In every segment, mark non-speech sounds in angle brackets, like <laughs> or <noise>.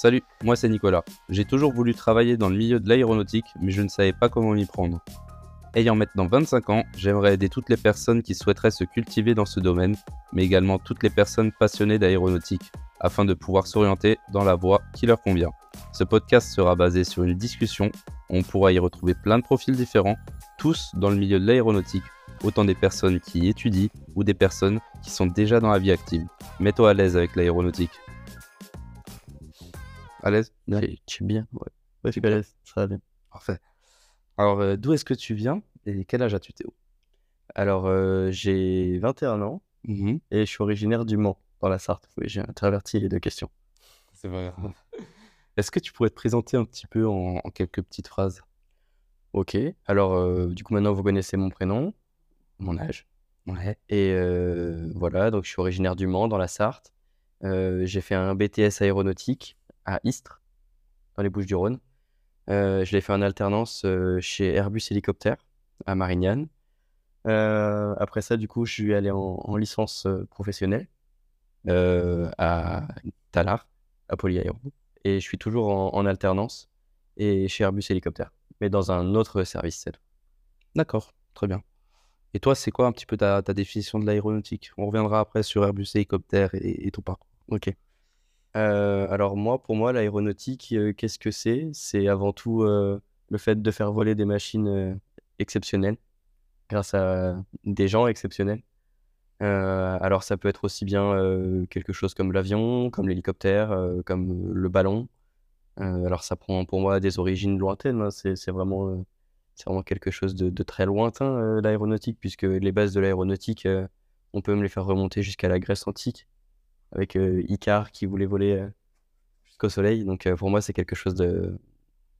Salut, moi c'est Nicolas. J'ai toujours voulu travailler dans le milieu de l'aéronautique, mais je ne savais pas comment m'y prendre. Ayant maintenant 25 ans, j'aimerais aider toutes les personnes qui souhaiteraient se cultiver dans ce domaine, mais également toutes les personnes passionnées d'aéronautique, afin de pouvoir s'orienter dans la voie qui leur convient. Ce podcast sera basé sur une discussion, on pourra y retrouver plein de profils différents, tous dans le milieu de l'aéronautique, autant des personnes qui étudient ou des personnes qui sont déjà dans la vie active. Mets-toi à l'aise avec l'aéronautique. À l'aise? Tu es bien, ouais. Ouais, Tu je suis à l'aise, ça va bien. Parfait. Alors, euh, d'où est-ce que tu viens et quel âge as-tu, Théo? Alors, euh, j'ai 21 ans Mhm. et je suis originaire du Mans, dans la Sarthe. Oui, j'ai interverti les deux questions. C'est vrai. <laughs> Est-ce que tu pourrais te présenter un petit peu en, en quelques petites phrases? Ok, alors euh, du coup maintenant vous connaissez mon prénom, mon âge. Ouais. Et voilà, donc je suis originaire du Mans, dans la Sarthe. J'ai fait un BTS aéronautique à Istres, dans les Bouches-du-Rhône. Euh, je l'ai fait en alternance euh, chez Airbus Hélicoptère, à Marignane. Euh, après ça, du coup, je suis allé en, en licence professionnelle à Talard, à Polyaéro. Et je suis toujours en, alternance et chez Airbus Hélicoptère, mais dans un autre service. cette. D'accord, très bien. Et toi, c'est quoi un petit peu ta, ta définition de l'aéronautique? On reviendra après sur Airbus Hélicoptère et, et ton parcours. Ok. Euh, alors moi, pour moi, l'aéronautique, euh, qu'est-ce que c'est? C'est avant tout euh, le fait de faire voler des machines exceptionnelles grâce à des gens exceptionnels. Alors ça peut être aussi bien quelque chose comme l'avion, comme l'hélicoptère, comme le ballon. Alors ça prend pour moi des origines lointaines. hein. C'est vraiment, vraiment quelque chose de, de très lointain, l'aéronautique, puisque les bases de l'aéronautique, on peut même les faire remonter jusqu'à la Grèce antique avec euh, Icare qui voulait voler euh, jusqu'au soleil. Donc euh, pour moi, c'est quelque chose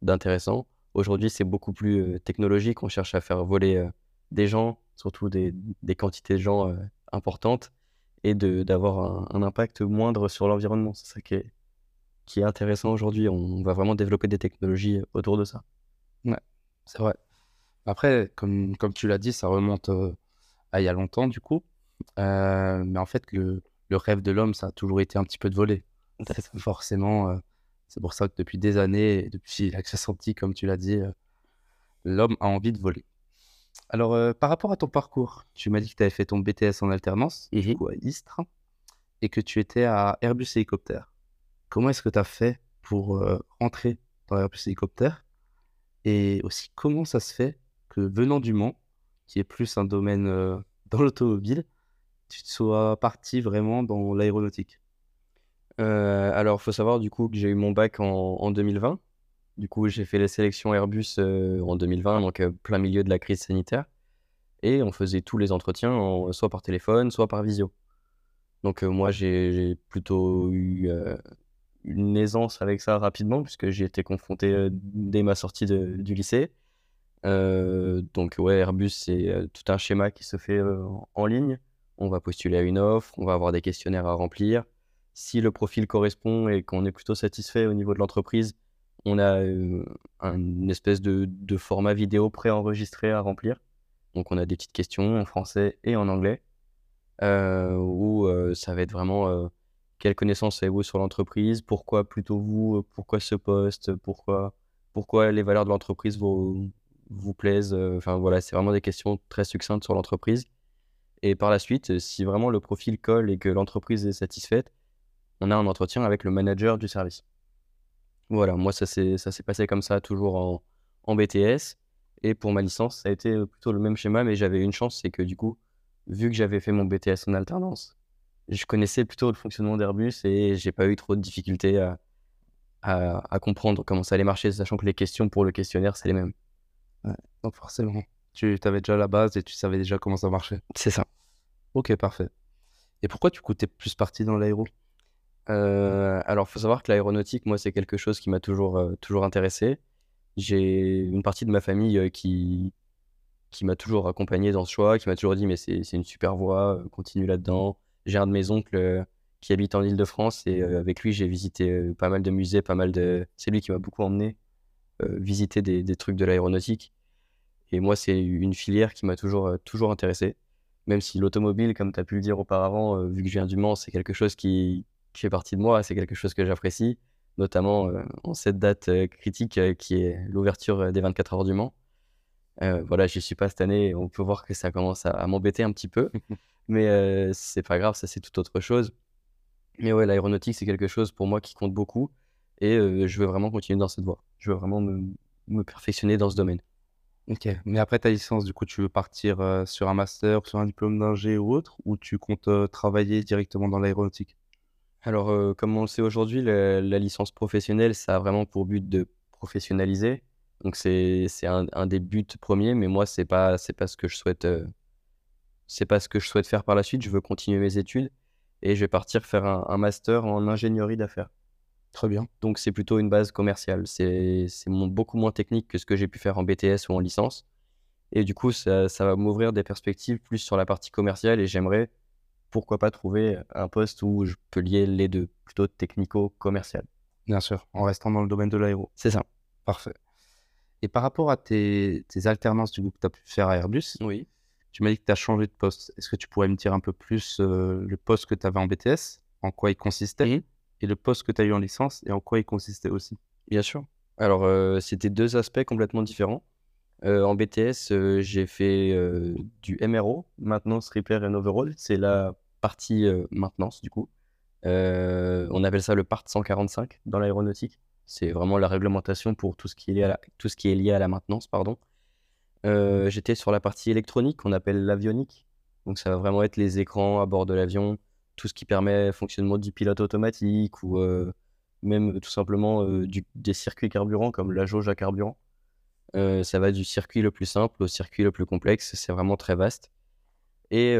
d'intéressant. Aujourd'hui, c'est beaucoup plus technologique. On cherche à faire voler des gens, surtout des, quantités de gens importantes, et d'avoir un, impact moindre sur l'environnement. C'est ça qui est, intéressant aujourd'hui. On va vraiment développer des technologies autour de ça. C'est vrai. Après, comme, tu l'as dit, ça remonte à il y a longtemps, du coup. Mais en fait, le, le rêve de l'homme, ça a toujours été un petit peu de voler. Forcément, euh, c'est pour ça que depuis des années, depuis <laughs> la Grèce antique, comme tu l'as dit, euh, l'homme a envie de voler. Alors, euh, par rapport à ton parcours, tu m'as dit que tu avais fait ton BTS en alternance, du coup à Istres, et que tu étais à Airbus Hélicoptère. Comment est-ce que tu as fait pour rentrer dans Airbus Hélicoptère? Et aussi, comment ça se fait que venant du Mans, qui est plus un domaine dans l'automobile, tu sois parti vraiment dans l'aéronautique? Euh, alors, faut savoir du coup que j'ai eu mon bac en, en 2020. Du coup, j'ai fait les sélections Airbus euh, en 2020, donc euh, plein milieu de la crise sanitaire. Et on faisait tous les entretiens en- soit par téléphone, soit par visio. Donc moi, j'ai plutôt eu une aisance avec ça rapidement, puisque j'ai été confronté dès ma sortie de- du lycée. Donc ouais, Airbus, c'est tout un schéma qui se fait en ligne. On va postuler à une offre, on va avoir des questionnaires à remplir. Si le profil correspond et qu'on est plutôt satisfait au niveau de l'entreprise, on a euh, un- une espèce de, format vidéo préenregistré à remplir. Donc on a des petites questions en français et en anglais, euh, où euh, ça va être vraiment euh, quelle connaissance avez-vous sur l'entreprise, pourquoi plutôt vous, pourquoi ce poste, pourquoi, pourquoi les valeurs de l'entreprise vous, vous plaisent? Enfin voilà, c'est vraiment des questions très succinctes sur l'entreprise. Et par la suite, euh, si vraiment le profil colle et que l'entreprise est satisfaite, on a un entretien avec le manager du service. Voilà, moi ça s'est passé comme ça, toujours en, BTS. Et pour ma licence, ça a été euh, plutôt le même schéma, mais j'avais une chance, c'est que du coup, vu que j'avais fait mon BTS en alternance, je connaissais plutôt le fonctionnement d'Airbus et j'ai pas eu trop de difficultés à, à comprendre comment ça allait marcher, sachant que les questions pour le questionnaire, c'est les mêmes. Donc forcément, tu avais déjà la base et tu savais déjà comment ça marchait. C'est ça. Ok, parfait. Et pourquoi tu t'es plus parti dans l'aéro? Euh, alors, faut savoir que l'aéronautique, moi, c'est quelque chose qui m'a toujours, euh, toujours intéressé. J'ai une partie de ma famille euh, qui, qui m'a toujours accompagné dans ce choix, qui m'a toujours dit, mais c'est une super voie, euh, continue là-dedans. J'ai un de mes oncles qui habite en Île-de-France et avec lui, j'ai visité pas mal de musées, pas mal de... C'est lui qui m'a beaucoup emmené visiter des, des trucs de l'aéronautique. Et moi, c'est une filière qui m'a toujours, euh, toujours intéressé. Même si l'automobile, comme tu as pu le dire auparavant, euh, vu que je viens du Mans, c'est quelque chose qui, qui fait partie de moi, c'est quelque chose que j'apprécie. notamment en cette date critique qui est l'ouverture des 24 heures du Mans. voilà, j'y suis pas cette année. On peut voir que ça commence à, m'embêter un petit peu, <laughs> mais c'est pas grave, ça c'est tout autre chose. Mais ouais, l'aéronautique c'est quelque chose pour moi qui compte beaucoup et je veux vraiment continuer dans cette voie. Je veux vraiment me perfectionner dans ce domaine. OK, mais après ta licence, du coup, tu veux partir, sur un master, sur un diplôme d'ingé ou autre? Ou tu comptes, travailler directement dans l'aéronautique? Alors, comme on le sait aujourd'hui, la licence professionnelle, ça a vraiment pour but de professionnaliser. Donc c'est un des buts premiers, mais moi, c'est pas pas ce que pas ce que je souhaite faire par la suite. Je veux continuer mes études et je vais partir faire un master en ingénierie d'affaires. Très bien. Donc c'est plutôt une base commerciale. C'est beaucoup moins technique que ce que j'ai pu faire en BTS ou en licence. Et du coup, ça, ça va m'ouvrir des perspectives plus sur la partie commerciale et j'aimerais, pourquoi pas, trouver un poste où je peux lier les deux, plutôt technico-commercial. Bien sûr, en restant dans le domaine de l'aéro. C'est ça. Parfait. Et par rapport à tes, tes alternances du coup, que tu as pu faire à Airbus, Oui. tu m'as dit que tu as changé de poste. Est-ce que tu pourrais me dire un peu plus euh, le poste que tu avais en BTS, en quoi il consistait? Et le poste que tu as eu en licence et en quoi il consistait aussi? Bien sûr. Alors, euh, c'était deux aspects complètement différents. Euh, en BTS, euh, j'ai fait du MRO, maintenance, repair and overhaul. C'est la partie maintenance, du coup. on appelle ça le part 145 dans l'aéronautique. C'est vraiment la réglementation pour tout ce qui est lié à la, tout ce qui est lié à la maintenance, pardon. j'étais sur la partie électronique qu'on appelle l'avionique. Donc, ça va vraiment être les écrans à bord de l'avion, tout ce qui permet fonctionnement du pilote automatique ou même tout simplement des circuits carburants comme la jauge à carburant. ça va du circuit le plus simple au circuit le plus complexe, c'est vraiment très vaste. Et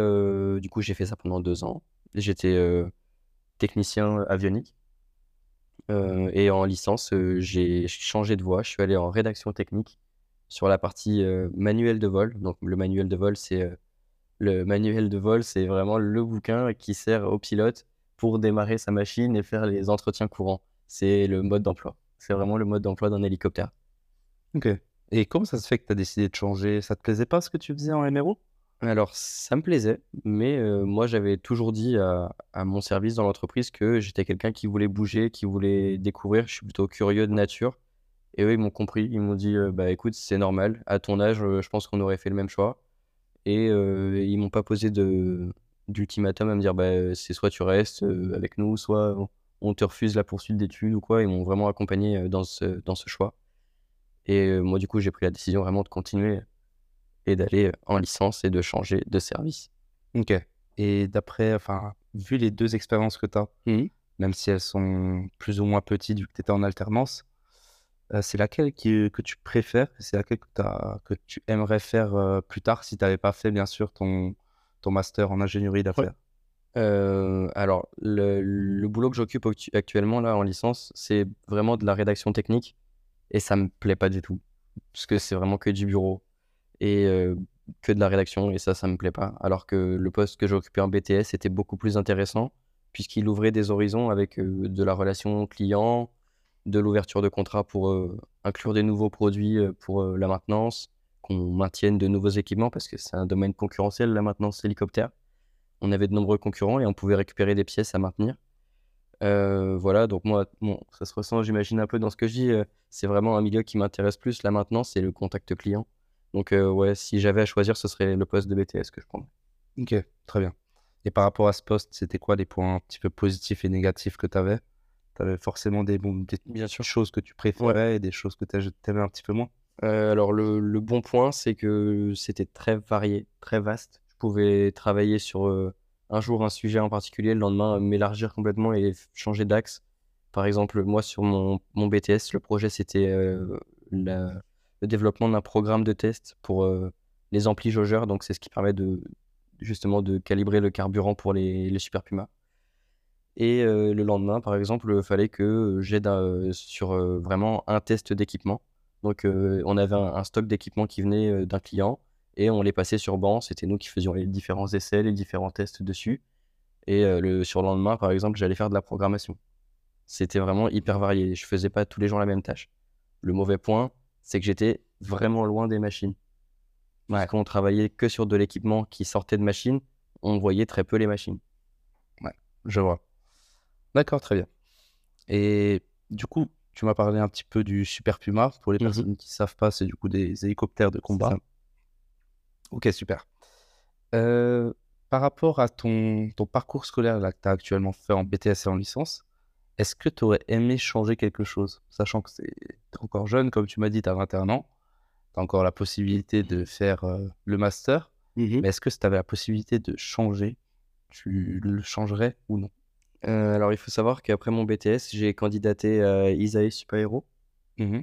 du coup, j'ai fait ça pendant deux ans. J'étais technicien avionique. et en licence, j'ai changé de voie. Je suis allé en rédaction technique sur la partie manuel de vol. Donc, le manuel de vol, c'est le manuel de vol, c'est vraiment le bouquin qui sert au pilote pour démarrer sa machine et faire les entretiens courants. C'est le mode d'emploi. C'est vraiment le mode d'emploi d'un hélicoptère. Ok. Et comment ça se fait que tu as décidé de changer? Ça te plaisait pas ce que tu faisais en MRO Alors, ça me plaisait, mais euh, moi, j'avais toujours dit à, mon service dans l'entreprise que j'étais quelqu'un qui voulait bouger, qui voulait découvrir. Je suis plutôt curieux de nature. Et eux, ils m'ont compris. Ils m'ont dit euh, Bah écoute, c'est normal. À ton âge, euh, je pense qu'on aurait fait le même choix. Et euh, ils m'ont pas posé de d'ultimatum à me dire bah, c'est soit tu restes avec nous, soit on te refuse la poursuite d'études ou quoi. Ils m'ont vraiment accompagné dans ce, dans ce choix. Et moi, du coup, j'ai pris la décision vraiment de continuer et d'aller en licence et de changer de service. Ok. Et d'après, enfin, vu les deux expériences que tu as, mmh même si elles sont plus ou moins petites vu que tu étais en alternance, euh, c'est laquelle qui, que tu préfères? C'est laquelle que, que tu aimerais faire euh, plus tard si tu n'avais pas fait, bien sûr, ton, ton master en ingénierie d'affaires? Euh, alors, le, le boulot que j'occupe actuellement là en licence, c'est vraiment de la rédaction technique et ça me plaît pas du tout parce que c'est vraiment que du bureau et que de la rédaction et ça, ça me plaît pas. Alors que le poste que j'occupais en BTS était beaucoup plus intéressant puisqu'il ouvrait des horizons avec de la relation client, de l'ouverture de contrats pour inclure des nouveaux produits pour la maintenance, qu'on maintienne de nouveaux équipements parce que c'est un domaine concurrentiel, la maintenance hélicoptère. On avait de nombreux concurrents et on pouvait récupérer des pièces à maintenir. voilà, donc moi, ça se ressent, j'imagine, un peu dans ce que je dis. c'est vraiment un milieu qui m'intéresse plus, la maintenance et le contact client. Donc, ouais, si j'avais à choisir, ce serait le poste de BTS que je prendrais. Ok, très bien. Et par rapport à ce poste, c'était quoi les points un petit peu positifs et négatifs que tu avais tu avais forcément des, bon, Bien sûr. choses que tu préférais et des choses que tu aimais un petit peu moins? Euh, alors, le, bon point, c'est que c'était très varié, très vaste. Je pouvais travailler sur euh, un jour un sujet en particulier, le lendemain m'élargir complètement et changer d'axe. Par exemple, moi, sur mon, mon BTS, le projet, c'était euh, le développement d'un programme de test pour les amplis jaugeurs. Donc, c'est ce qui permet de justement de calibrer le carburant pour les, les Super Puma. Et le lendemain, par exemple, il fallait que j'aide sur vraiment un test d'équipement. Donc, on avait un, stock d'équipement qui venait d'un client et on les passait sur banc. C'était nous qui faisions les différents essais, les différents tests dessus. Et le sur le lendemain, par exemple, j'allais faire de la programmation. C'était vraiment hyper varié. Je faisais pas tous les jours la même tâche. Le mauvais point, c'est que j'étais vraiment loin des machines. Ouais. Quand on travaillait que sur de l'équipement qui sortait de machines, on voyait très peu les machines. Ouais, je vois. D'accord, très bien. Et Du coup, tu m'as parlé un petit peu du Super Puma. Pour les Mmh personnes qui ne savent pas, c'est du coup des hélicoptères de combat. Ok, super. Euh, par rapport à ton, ton parcours scolaire là, que tu as actuellement fait en BTS et en licence, est-ce que tu aurais aimé changer quelque chose? Sachant que tu es encore jeune, comme tu m'as dit, tu as 21 ans, tu as encore la possibilité de faire euh, le master, Mmh mais est-ce que si tu avais la possibilité de changer, tu le changerais ou non? Euh, alors, il faut savoir qu'après mon BTS, j'ai candidaté à Isae Super Hero. Mmh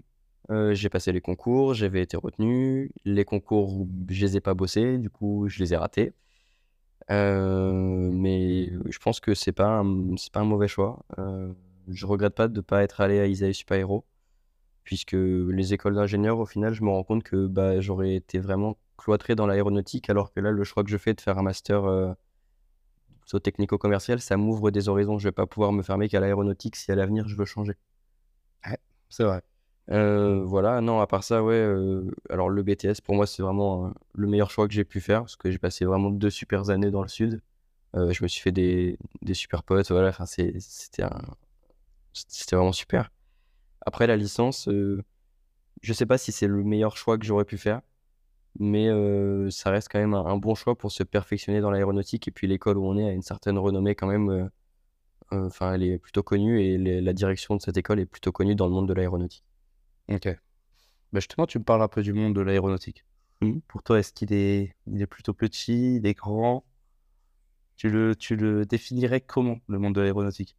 Euh, j'ai passé les concours, j'avais été retenu. Les concours, je les ai pas bossés, du coup, je les ai ratés. Euh, mais je pense que c'est pas un, c'est pas un mauvais choix. Euh, je regrette pas de pas être allé à Isae Super Hero, puisque les écoles d'ingénieurs, au final, je me rends compte que bah, j'aurais été vraiment cloîtré dans l'aéronautique, alors que là, le choix que je fais de faire un master euh, plutôt technico-commercial, ça m'ouvre des horizons. Je vais pas pouvoir me fermer qu'à l'aéronautique si à l'avenir je veux changer. C'est vrai. Euh, voilà, non, à part ça, ouais, euh, alors le BTS, pour moi, c'est vraiment euh, le meilleur choix que j'ai pu faire, parce que j'ai passé vraiment deux super années dans le sud. Je me suis fait des, des super potes, voilà, enfin, c'était un- vraiment super. Après, la licence, je sais pas si c'est le meilleur choix que j'aurais pu faire, mais euh, ça reste quand même un, un bon choix pour se perfectionner dans l'aéronautique, et puis l'école où on est a une certaine renommée quand même, euh, enfin, elle est plutôt connue, et les- la direction de cette école est plutôt connue dans le monde de l'aéronautique. Ok. Bah justement, tu me parles un peu du monde de l'aéronautique. Mhm. Pour toi, est-ce qu'il est, il est plutôt petit, il est grand? Tu le, tu le définirais comment, le monde de l'aéronautique?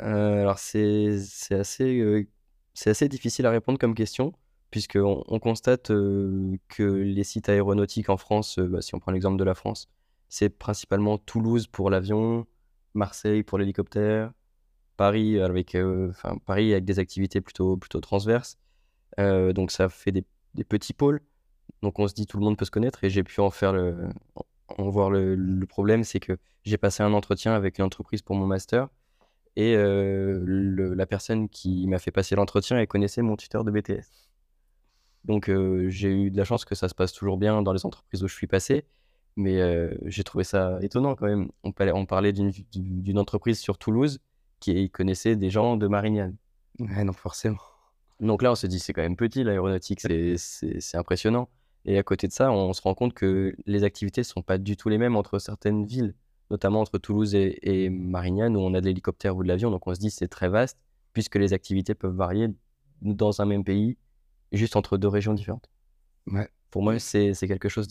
Euh, alors c'est assez, c'est assez difficile à répondre comme question, puisqu'on on constate que les sites aéronautiques en France, bah, si on prend l'exemple de la France, c'est principalement Toulouse pour l'avion, Marseille pour l'hélicoptère, Paris avec, des activités plutôt, plutôt transverses. Donc ça fait des, petits pôles. Donc on se dit tout le monde peut se connaître et j'ai pu en faire le, voir le, problème, c'est que j'ai passé un entretien avec une entreprise pour mon master et la personne qui m'a fait passer l'entretien, connaissait mon tuteur de BTS. Donc euh, j'ai eu de la chance que ça se passe toujours bien dans les entreprises où je suis passé, mais euh, j'ai trouvé ça étonnant quand même. On parlait, on parlait d'une entreprise sur Toulouse qui connaissait des gens de Marignane. Ouais, non, forcément. Donc là, on se dit, c'est quand même petit l'aéronautique, c'est impressionnant. Et à côté de ça, on se rend compte que les activités sont pas du tout les mêmes entre certaines villes, notamment entre Toulouse et, et Marignane, où on a de l'hélicoptère ou de l'avion. Donc on se dit, c'est très vaste, puisque les activités peuvent varier dans un même pays, juste entre deux régions différentes. Ouais. Pour moi, c'est quelque chose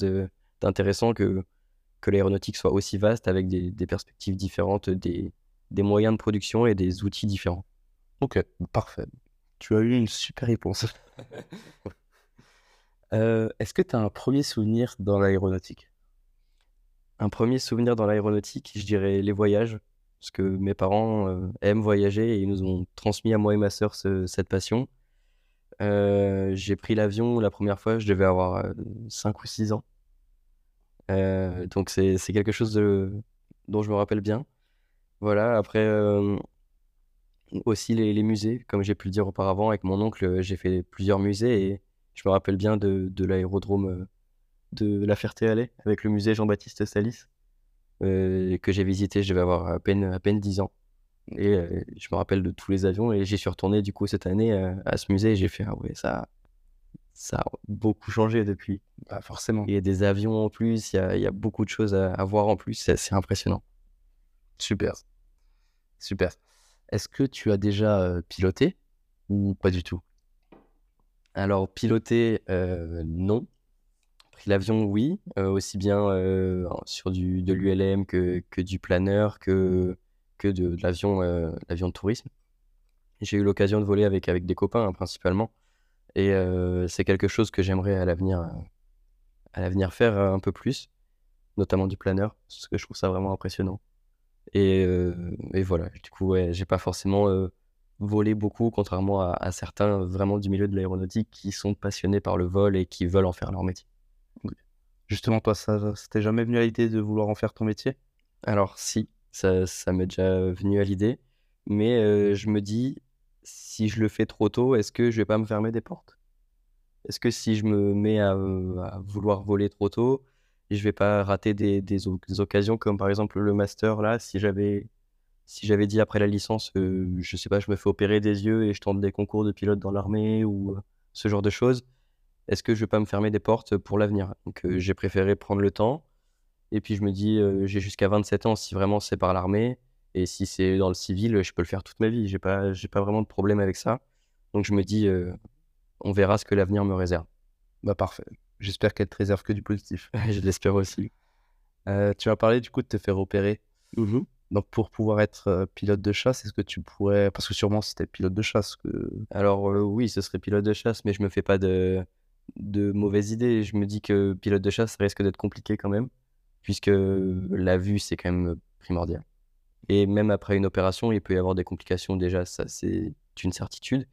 d'intéressant que, que l'aéronautique soit aussi vaste, avec des, des perspectives différentes, des, des moyens de production et des outils différents. Ok, parfait. Tu as eu une super réponse. <laughs> Euh, Est-ce que tu as un premier souvenir dans l'aéronautique? Un premier souvenir dans l'aéronautique, je dirais les voyages, parce que mes parents euh, aiment voyager et ils nous ont transmis à moi et ma sœur ce- cette passion. Euh, j'ai pris l'avion la première fois, je devais avoir 5 ou 6 ans. Euh, donc c'est quelque chose dont je me rappelle bien. Voilà, après euh, aussi les, musées, comme j'ai pu le dire auparavant, avec mon oncle, euh, j'ai fait plusieurs musées et je me rappelle bien de, de l'aérodrome euh, de La Ferté-Alais avec le musée Jean-Baptiste Salis euh, que j'ai visité, je devais avoir à peine, à peine 10 ans. Et euh, je me rappelle de tous les avions et j'y suis retourné du coup cette année euh, à ce musée et j'ai fait, ah ouais, ça, ça a beaucoup changé depuis. Bah, forcément. Il y a des avions en plus, il y a, il y a beaucoup de choses à, à voir en plus, c'est c'est impressionnant. Super. Super. Est-ce que tu as déjà euh, piloté ou pas du tout? Alors, piloter, euh, non. Pris l'avion, oui. Aussi bien sur du, de l'ULM que, que du planeur, que, que de, de l'avion euh, l'avion de tourisme. J'ai eu l'occasion de voler avec, avec des copains, hein, principalement. Et euh, c'est quelque chose que j'aimerais à l'avenir euh, à l'avenir faire un peu plus, notamment du planeur, parce que je trouve ça vraiment impressionnant. Et, et voilà, du coup, ouais, j'ai pas forcément volé beaucoup, contrairement à, à certains vraiment du milieu de l'aéronautique qui sont passionnés par le vol et qui veulent en faire leur métier. Justement, toi, ça, ça t'est jamais venu à l'idée de vouloir en faire ton métier? Alors, si, ça, ça m'est déjà venu à l'idée, mais euh, je me dis, si je le fais trop tôt, est-ce que je vais pas me fermer des portes? Est-ce que si je me mets à, euh, à vouloir voler trop tôt, je vais pas rater des, des o- des occasions comme par exemple le master là, si j'avais si j'avais dit après la licence, euh, je sais pas, je me fais opérer des yeux et je tente des concours de pilote dans l'armée ou euh, ce genre de choses, est-ce que je vais pas me fermer des portes pour l'avenir? Donc euh, j'ai préféré prendre le temps. Et puis je me dis, euh, j'ai jusqu'à 27 ans si vraiment c'est par l'armée. Et si c'est dans le civil, je peux le faire toute ma vie. J'ai pas, j'ai pas vraiment de problème avec ça. Donc je me dis, euh, on verra ce que l'avenir me réserve. Bah parfait. J'espère qu'elle te réserve que du positif. <laughs> je l'espère aussi. Euh, tu as parlé du coup de te faire opérer. Donc pour pouvoir être pilote de chasse, est-ce que tu pourrais... Parce que sûrement c'était pilote de chasse que... Alors oui, ce serait pilote de chasse, mais je me fais pas de, de mauvaises idées. Je me dis que pilote de chasse, ça risque d'être compliqué quand même, puisque la vue, c'est quand même primordial. Et même après une opération, il peut y avoir des complications déjà, ça c'est une certitude.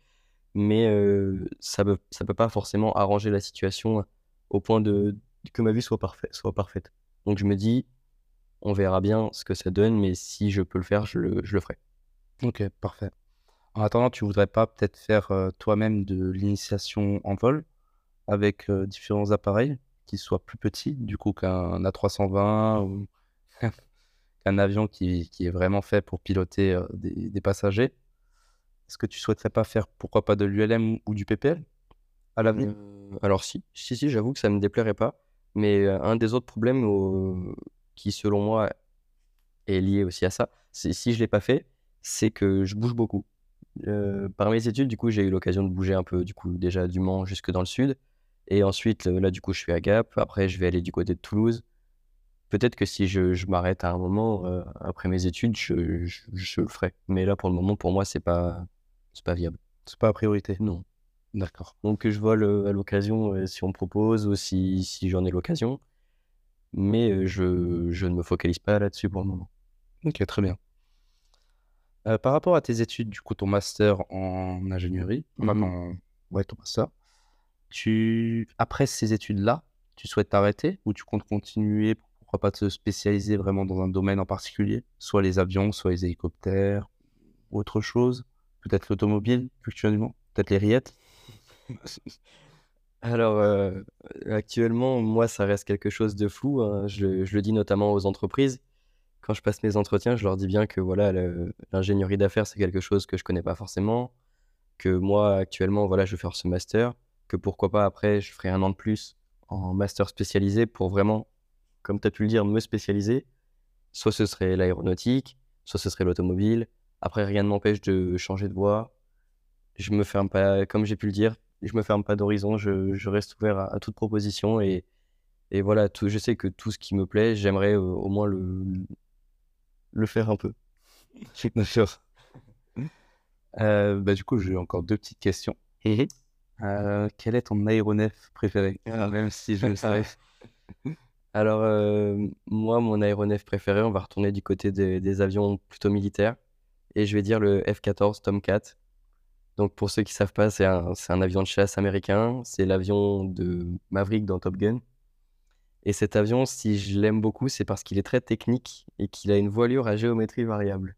Mais euh, ça peut, ça peut pas forcément arranger la situation au point de que ma vue soit, parfait, soit parfaite. Donc je me dis, on verra bien ce que ça donne, mais si je peux le faire, je le, je le ferai. Ok, parfait. En attendant, tu voudrais pas peut-être faire euh, toi-même de l'initiation en vol avec euh, différents appareils? Qui soient plus petits, du coup, qu'un A320 ou <laughs> qu'un avion qui, qui est vraiment fait pour piloter euh, des, des passagers. Est-ce que tu souhaiterais pas faire, pourquoi pas, de l'ULM ou du PPL à l'avenir? Euh, alors si, si, si, j'avoue que ça me déplairait pas. Mais euh, un des autres problèmes au- qui, selon moi, est lié aussi à ça, c'est si je l'ai pas fait, c'est que je bouge beaucoup. Par mes études, du coup, j'ai eu l'occasion de bouger un peu, du coup, déjà du Mans jusque dans le sud. Et ensuite, là, du coup, je suis à Gap. Après, je vais aller du côté de Toulouse. Peut-être que si je, je m'arrête à un moment, euh, après mes études, je, je, je le ferai. Mais là, pour le moment, pour moi, c'est pas, c'est pas viable. C'est pas la priorité. Non. D'accord. Donc je vole à l'occasion euh, si on me propose ou si, si j'en ai l'occasion. Mais euh, je, je ne me focalise pas là-dessus pour le moment. Ok, très bien. Euh, par rapport à tes études, du coup, ton master en ingénierie, enfin, Mhm. ton- ouais, ton master, tu, après ces études-là, tu souhaites t'arrêter ou tu comptes continuer, pourquoi pas te spécialiser vraiment dans un domaine en particulier, soit les avions, soit les hélicoptères, autre chose, peut-être l'automobile, actuellement, peut-être les rillettes? <laughs> Alors euh, actuellement, moi, ça reste quelque chose de flou. hein. Je, je le dis notamment aux entreprises. Quand je passe mes entretiens, je leur dis bien que voilà, l'ingénierie d'affaires, c'est quelque chose que je connais pas forcément. Que moi, actuellement, voilà, je vais faire ce master. Que pourquoi pas après, je ferai un an de plus en master spécialisé pour vraiment, comme tu as pu le dire, me spécialiser. Soit ce serait l'aéronautique, soit ce serait l'automobile. Après, rien ne m'empêche de changer de voie. Je me ferme pas, comme j'ai pu le dire, je me ferme pas d'horizon. Je, je reste ouvert à, à toute proposition et, et voilà, tout, je sais que tout ce qui me plaît, j'aimerais euh, au moins le, le faire un peu. <laughs> D'accord. Euh, bah, du coup, j'ai encore deux petites questions. Euh, quel est ton aéronef préféré? <laughs> Même si je le <laughs> savais. Alors, euh, moi, mon aéronef préféré, on va retourner du côté des, des avions plutôt militaires. Et je vais dire le F-14 Tomcat. Donc, pour ceux qui savent pas, c'est un, c'est un avion de chasse américain. C'est l'avion de Maverick dans Top Gun. Et cet avion, si je l'aime beaucoup, c'est parce qu'il est très technique et qu'il a une voilure à géométrie variable.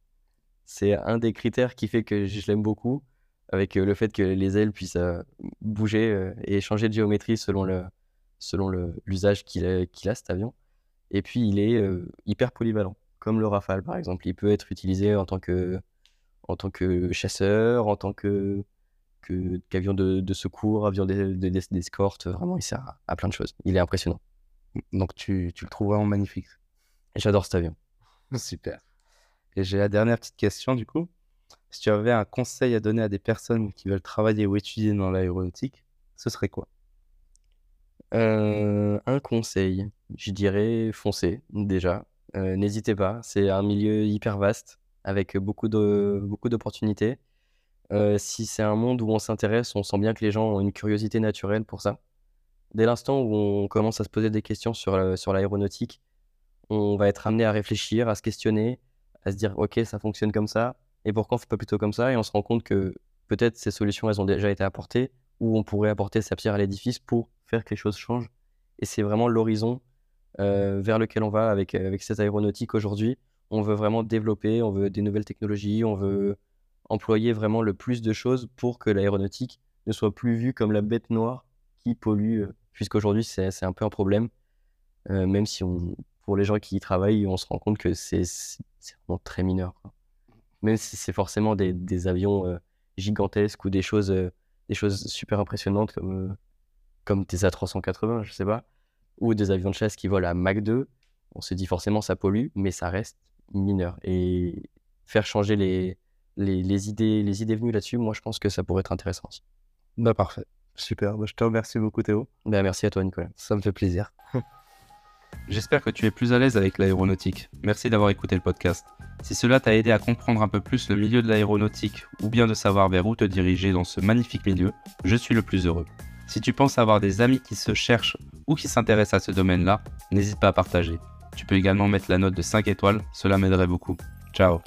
C'est un des critères qui fait que je l'aime beaucoup, avec euh, le fait que les ailes puissent euh, bouger euh, et changer de géométrie selon le, selon l'usage qu'il a, cet avion. Et puis, il est hyper polyvalent, comme le Rafale, par exemple. Il peut être utilisé en tant que, en tant que chasseur, en tant que, qu'avion de, de secours, avion d'e- de- d'es- d'escorte. Vraiment, il sert à, à plein de choses. Il est impressionnant. Donc, tu, tu le trouves vraiment magnifique. J'adore cet avion. <laughs> Super. Et j'ai la dernière petite question, du coup. Si tu avais un conseil à donner à des personnes qui veulent travailler ou étudier dans l'aéronautique, ce serait quoi? Euh, un conseil, je dirais foncez déjà. Euh, n'hésitez pas, c'est un milieu hyper vaste avec beaucoup d'opportunités. Euh, si c'est un monde où on s'intéresse, on sent bien que les gens ont une curiosité naturelle pour ça. Dès l'instant où on commence à se poser des questions sur, sur l'aéronautique, on va être amené à réfléchir, à se questionner, à se dire ok ça fonctionne comme ça, et pourquoi on fait pas plutôt comme ça, et on se rend compte que peut-être ces solutions elles ont déjà été apportées, ou on pourrait apporter sa pierre à l'édifice pour faire que les choses changent. Et c'est vraiment l'horizon euh, vers lequel on va avec, avec cette aéronautique aujourd'hui. On veut vraiment développer, on veut des nouvelles technologies, on veut employer vraiment le plus de choses pour que l'aéronautique ne soit plus vue comme la bête noire qui pollue, euh, puisqu'aujourd'hui c'est c'est un peu un problème, euh, même si on, pour les gens qui y travaillent, on se rend compte que c'est vraiment très mineur. quoi. Même si c'est forcément des, des avions euh, gigantesques ou des choses, euh, des choses super impressionnantes comme, euh, comme des A380, je sais pas, ou des avions de chasse qui volent à Mach 2, on se dit forcément ça pollue, mais ça reste mineur. Et faire changer les, les, les idées, les idées venues là-dessus, moi je pense que ça pourrait être intéressant aussi. Bah parfait. Super. Bah, je te remercie beaucoup Théo. Bah, merci à toi Nicolas. Ça me fait plaisir. <laughs> J'espère que tu es plus à l'aise avec l'aéronautique. Merci d'avoir écouté le podcast. Si cela t'a aidé à comprendre un peu plus le milieu de l'aéronautique ou bien de savoir vers où te diriger dans ce magnifique milieu, je suis le plus heureux. Si tu penses avoir des amis qui se cherchent ou qui s'intéressent à ce domaine-là, n'hésite pas à partager. Tu peux également mettre la note de 5 étoiles, cela m'aiderait beaucoup. Ciao